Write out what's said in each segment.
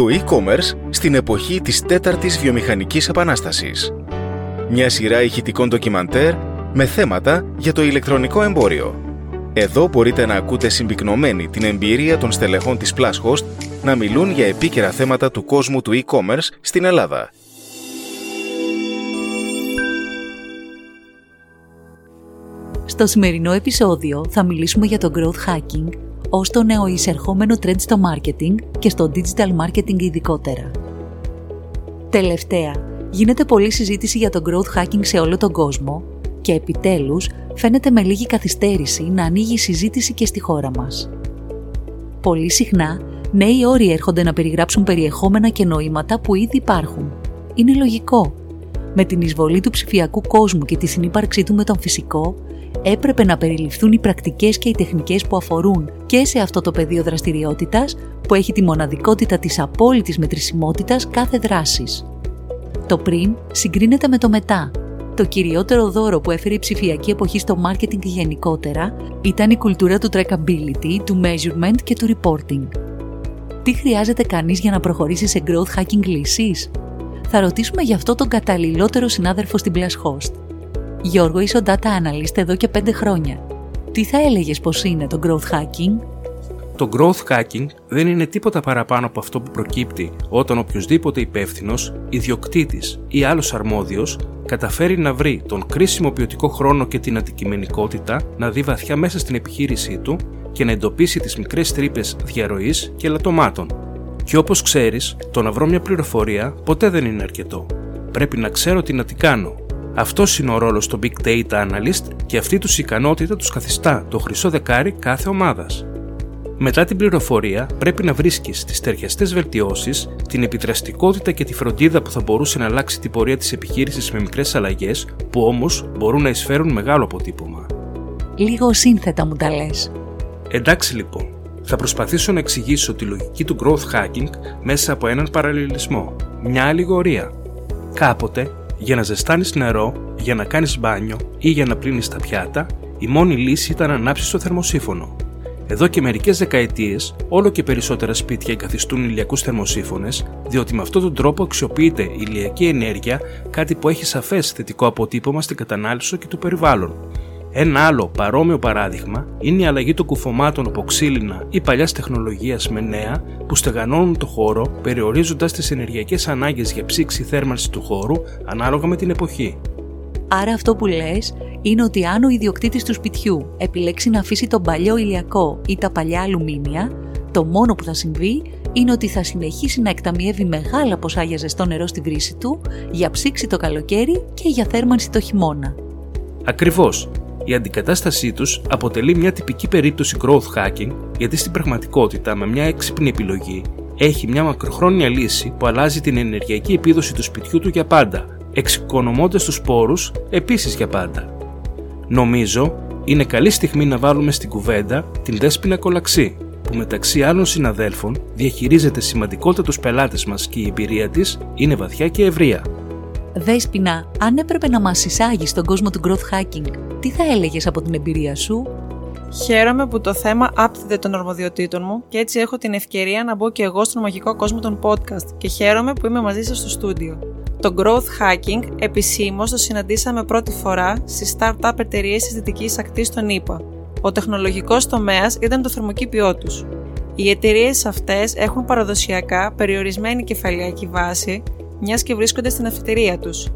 Το e-commerce στην εποχή της τέταρτης βιομηχανικής επανάστασης. Μια σειρά ηχητικών ντοκιμαντέρ με θέματα για το ηλεκτρονικό εμπόριο. Εδώ μπορείτε να ακούτε συμπυκνωμένη την εμπειρία των στελεχών της Plushost να μιλούν για επίκαιρα θέματα του κόσμου του e-commerce στην Ελλάδα. Στο σημερινό επεισόδιο θα μιλήσουμε για το growth hacking ως το νέο εισερχόμενο trend στο marketing και στο digital marketing ειδικότερα. Τελευταία, γίνεται πολλή συζήτηση για το growth hacking σε όλο τον κόσμο και επιτέλους φαίνεται με λίγη καθυστέρηση να ανοίγει η συζήτηση και στη χώρα μας. Πολύ συχνά, νέοι όροι έρχονται να περιγράψουν περιεχόμενα και νοήματα που ήδη υπάρχουν. Είναι λογικό. Με την εισβολή του ψηφιακού κόσμου και τη συνύπαρξή του με τον φυσικό, έπρεπε να περιληφθούν οι πρακτικές και οι τεχνικές που αφορούν και σε αυτό το πεδίο δραστηριότητας που έχει τη μοναδικότητα της απόλυτης μετρησιμότητας κάθε δράσης. Το πριν συγκρίνεται με το μετά. Το κυριότερο δώρο που έφερε η ψηφιακή εποχή στο marketing γενικότερα ήταν η κουλτούρα του trackability, του measurement και του reporting. Τι χρειάζεται κανείς για να προχωρήσει σε growth hacking λύσεις; Θα ρωτήσουμε γι' αυτό τον καταλληλότερο συνάδελφο στην Plus Host. Γιώργο, είσαι ο Data Analyst εδώ και 5 χρόνια. Τι θα έλεγες πως είναι το Growth Hacking? Το growth hacking δεν είναι τίποτα παραπάνω από αυτό που προκύπτει όταν οποιοδήποτε υπεύθυνος, ιδιοκτήτης ή άλλος αρμόδιος καταφέρει να βρει τον κρίσιμο ποιοτικό χρόνο και την αντικειμενικότητα να δει βαθιά μέσα στην επιχείρησή του και να εντοπίσει τις μικρές τρύπες διαρροής και λατωμάτων. Και όπως ξέρεις, το να βρω μια πληροφορία ποτέ δεν είναι αρκετό. Πρέπει να ξέρω τι να τη κάνω, αυτός είναι ο ρόλος του Big Data Analyst και αυτή τους ικανότητα τους καθιστά το χρυσό δεκάρι κάθε ομάδας. Μετά την πληροφορία, πρέπει να βρίσκεις τις ταιριαστές βελτιώσεις, την επιδραστικότητα και τη φροντίδα που θα μπορούσε να αλλάξει την πορεία της επιχείρησης με μικρές αλλαγές, που όμως μπορούν να εισφέρουν μεγάλο αποτύπωμα. Λίγο σύνθετα μου τα λες. Εντάξει λοιπόν, θα προσπαθήσω να εξηγήσω τη λογική του growth hacking μέσα από έναν παραλληλισμό, μια αλληγορία. Κάποτε για να ζεστάνεις νερό, για να κάνεις μπάνιο ή για να πλύνεις τα πιάτα, η μόνη λύση ήταν να ανάψεις το θερμοσύφωνο. Εδώ και μερικές δεκαετίες, όλο και περισσότερα σπίτια εγκαθιστούν ηλιακούς θερμοσύφωνες, διότι με αυτόν τον τρόπο αξιοποιείται η ηλιακή ενέργεια, κάτι που έχει σαφές θετικό αποτύπωμα στην κατανάλωση και του περιβάλλον. Ένα άλλο παρόμοιο παράδειγμα είναι η αλλαγή των κουφωμάτων από ξύλινα ή παλιάς τεχνολογίας με νέα που στεγανώνουν το χώρο περιορίζοντας τις ενεργειακές ανάγκες για ψήξη θέρμανσης του χώρου ανάλογα με την εποχή. Άρα αυτό που λες είναι ότι αν ο ιδιοκτήτης του σπιτιού επιλέξει να αφήσει τον παλιό ηλιακό ή τα παλιά αλουμίνια, το μόνο που θα συμβεί είναι ότι θα συνεχίσει να εκταμιεύει μεγάλα ποσά για ζεστό νερό στη βρύση του, για ψήξη το καλοκαίρι και για θέρμανση το χειμώνα. Ακριβώς η αντικατάστασή τους αποτελεί μια τυπική περίπτωση growth hacking, γιατί στην πραγματικότητα, με μια έξυπνη επιλογή, έχει μια μακροχρόνια λύση που αλλάζει την ενεργειακή επίδοση του σπιτιού του για πάντα, εξοικονομώντας τους πόρους επίσης για πάντα. Νομίζω είναι καλή στιγμή να βάλουμε στην κουβέντα την Δέσποινα Κολαξή, που μεταξύ άλλων συναδέλφων διαχειρίζεται σημαντικότατους πελάτες μας και η εμπειρία της είναι βαθιά και ευρεία. Δέσποινα, αν έπρεπε να μας εισάγεις στον κόσμο του growth hacking, τι θα έλεγες από την εμπειρία σου; Χαίρομαι που το θέμα άπτυται των αρμοδιοτήτων μου και έτσι έχω την ευκαιρία να μπω και εγώ στον μαγικό κόσμο των podcast και χαίρομαι που είμαι μαζί σας στο στούντιο. Το growth hacking επισήμως το συναντήσαμε πρώτη φορά στις startup εταιρείες της Δυτικής Ακτής των ΗΠΑ. Ο τεχνολογικός τομέας ήταν το θερμοκήπιό τους. Οι εταιρείες αυτές έχουν παραδοσιακά περιορισμένη κεφαλαιακή βάση, μιας και βρίσκονται στην αφιτερία τους.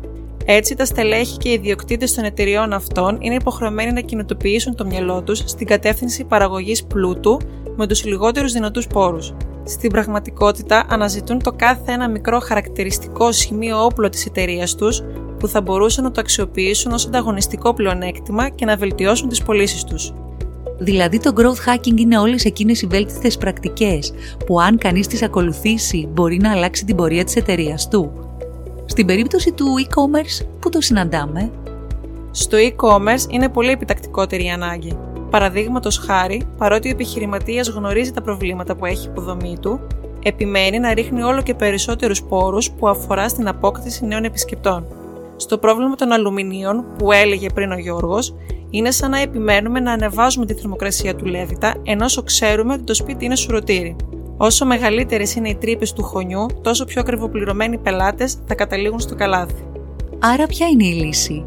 Έτσι, τα στελέχη και οι ιδιοκτήτες των εταιριών αυτών είναι υποχρεωμένοι να κινητοποιήσουν το μυαλό τους στην κατεύθυνση παραγωγής πλούτου με τους λιγότερους δυνατούς πόρους. Στην πραγματικότητα, αναζητούν το κάθε ένα μικρό χαρακτηριστικό σημείο όπλο της εταιρείας τους που θα μπορούσαν να το αξιοποιήσουν ως ανταγωνιστικό πλεονέκτημα και να βελτιώσουν τις πωλήσεις τους. Δηλαδή το growth hacking είναι όλες εκείνες οι βέλτιστες πρακτικές που αν κανείς τις ακολουθήσει μπορεί να αλλάξει την πορεία της εταιρείας του. Στην περίπτωση του e-commerce, πού το συναντάμε; Στο e-commerce είναι πολύ επιτακτικότερη η ανάγκη. Παραδείγματος χάρη, παρότι ο επιχειρηματίας γνωρίζει τα προβλήματα που έχει η υποδομή του, επιμένει να ρίχνει όλο και περισσότερους πόρους που αφορά στην απόκτηση νέων επισκεπτών. Στο πρόβλημα των αλουμινίων, που έλεγε πριν ο Γιώργος, είναι σαν να επιμένουμε να ανεβάζουμε τη θερμοκρασία του Λέβητα, ενώ ξέρουμε ότι το σπίτι είναι σουρωτήρι. Όσο μεγαλύτερες είναι οι τρύπες του χωνιού, τόσο πιο ακριβοπληρωμένοι πελάτες θα καταλήγουν στο καλάθι. Άρα, ποια είναι η λύση;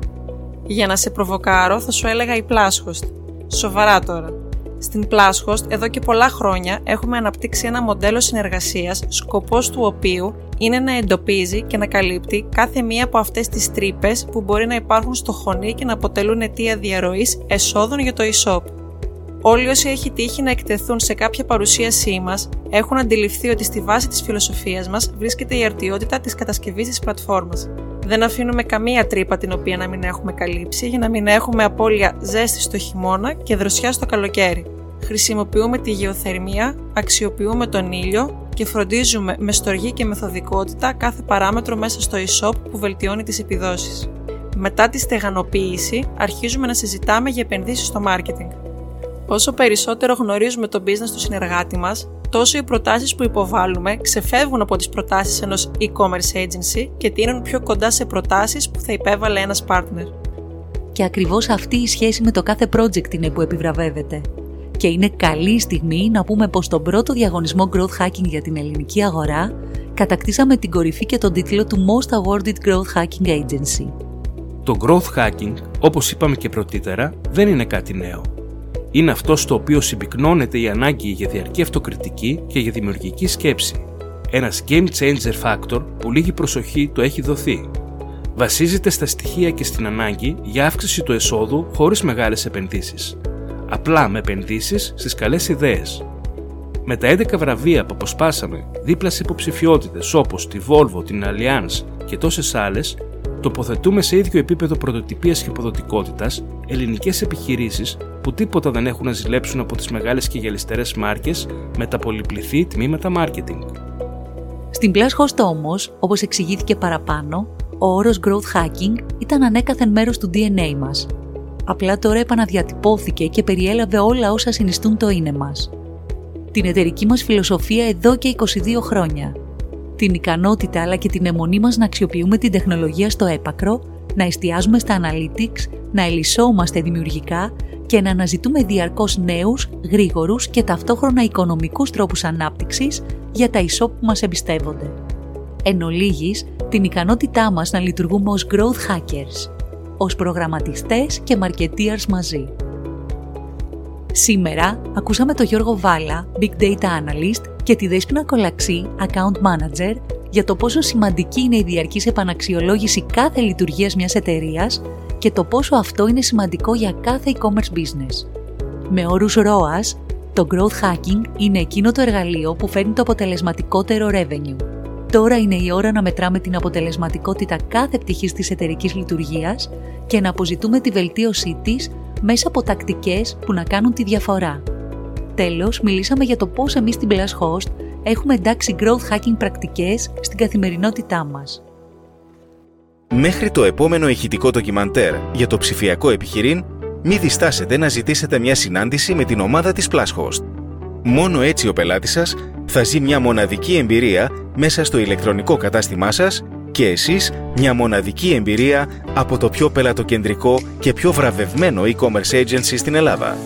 Για να σε προβοκάρω, θα σου έλεγα η Plashost. Σοβαρά τώρα. Στην Plashost, εδώ και πολλά χρόνια, έχουμε αναπτύξει ένα μοντέλο συνεργασίας, σκοπός του οποίου είναι να εντοπίζει και να καλύπτει κάθε μία από αυτές τις τρύπες που μπορεί να υπάρχουν στο χωνί και να αποτελούν αιτία διαρροής εσόδων για το e-shop. Όλοι όσοι έχει τύχει να εκτεθούν σε κάποια παρουσίασή μας έχουν αντιληφθεί ότι στη βάση της φιλοσοφίας μας βρίσκεται η αρτιότητα της κατασκευής της πλατφόρμας. Δεν αφήνουμε καμία τρύπα την οποία να μην έχουμε καλύψει για να μην έχουμε απώλεια ζέστη στο χειμώνα και δροσιά στο καλοκαίρι. Χρησιμοποιούμε τη γεωθερμία, αξιοποιούμε τον ήλιο και φροντίζουμε με στοργή και μεθοδικότητα κάθε παράμετρο μέσα στο e-shop που βελτιώνει τις επιδόσεις. Μετά τη στεγανοποίηση, αρχίζουμε να συζητάμε για επενδύσεις στο marketing. Όσο περισσότερο γνωρίζουμε το business του συνεργάτη μας, τόσο οι προτάσεις που υποβάλλουμε ξεφεύγουν από τις προτάσεις ενός e-commerce agency και τίνουν πιο κοντά σε προτάσεις που θα υπέβαλε ένας partner. Και ακριβώς αυτή η σχέση με το κάθε project είναι που επιβραβεύεται. Και είναι καλή στιγμή να πούμε πως στον πρώτο διαγωνισμό Growth Hacking για την ελληνική αγορά κατακτήσαμε την κορυφή και τον τίτλο του Most Awarded Growth Hacking Agency. Το Growth Hacking, όπως είπαμε και πρωτήτερα, δεν είναι κάτι νέο είναι αυτό στο οποίο συμπυκνώνεται η ανάγκη για διαρκή αυτοκριτική και για δημιουργική σκέψη. Ένας game changer factor που λίγη προσοχή το έχει δοθεί. Βασίζεται στα στοιχεία και στην ανάγκη για αύξηση του εσόδου χωρίς μεγάλες επενδύσεις. Απλά με επενδύσεις στις καλές ιδέες. Με τα 11 βραβεία που αποσπάσαμε δίπλα σε υποψηφιότητες όπως τη Volvo, την Allianz και τόσες άλλες, τοποθετούμε σε ίδιο επίπεδο πρωτοτυπίας και υποδοτικότητα ελληνικές επιχειρήσεις που τίποτα δεν έχουν να ζηλέψουν από τις μεγάλες και γελιστερές μάρκες με τα πολυπληθή τμήματα marketing. Στην Plus Host όμως, όπως εξηγήθηκε παραπάνω, ο όρος growth hacking ήταν ανέκαθεν μέρος του DNA μας. Απλά τώρα επαναδιατυπώθηκε και περιέλαβε όλα όσα συνιστούν το είναι μας. Την εταιρική μας φιλοσοφία εδώ και 22 χρόνια την ικανότητα αλλά και την αιμονή μας να αξιοποιούμε την τεχνολογία στο έπακρο, να εστιάζουμε στα analytics, να ελισσόμαστε δημιουργικά και να αναζητούμε διαρκώς νέους, γρήγορους και ταυτόχρονα οικονομικούς τρόπους ανάπτυξης για τα ισό που μας εμπιστεύονται. Εν ολίγης, την ικανότητά μας να λειτουργούμε ως growth hackers, ως προγραμματιστές και marketeers μαζί. Σήμερα ακούσαμε τον Γιώργο Βάλα, Big Data Analyst και τη Δέσποινα Κολαξή, Account Manager, για το πόσο σημαντική είναι η διαρκής επαναξιολόγηση κάθε λειτουργίας μιας εταιρείας και το πόσο αυτό είναι σημαντικό για κάθε e-commerce business. Με όρους ROAS, το Growth Hacking είναι εκείνο το εργαλείο που φέρνει το αποτελεσματικότερο revenue. Τώρα είναι η ώρα να μετράμε την αποτελεσματικότητα κάθε πτυχής της εταιρικής λειτουργίας και να αποζητούμε τη βελτίωσή της μέσα από τακτικές που να κάνουν τη διαφορά. Τέλος, μιλήσαμε για το πώς εμείς στην Plus Host έχουμε εντάξει growth hacking πρακτικές στην καθημερινότητά μας. Μέχρι το επόμενο ηχητικό ντοκιμαντέρ για το ψηφιακό επιχειρήν, μη διστάσετε να ζητήσετε μια συνάντηση με την ομάδα της Plus Host. Μόνο έτσι ο πελάτης σας θα ζει μια μοναδική εμπειρία μέσα στο ηλεκτρονικό κατάστημά σας και εσείς μια μοναδική εμπειρία από το πιο πελατοκεντρικό και πιο βραβευμένο e-commerce agency στην Ελλάδα.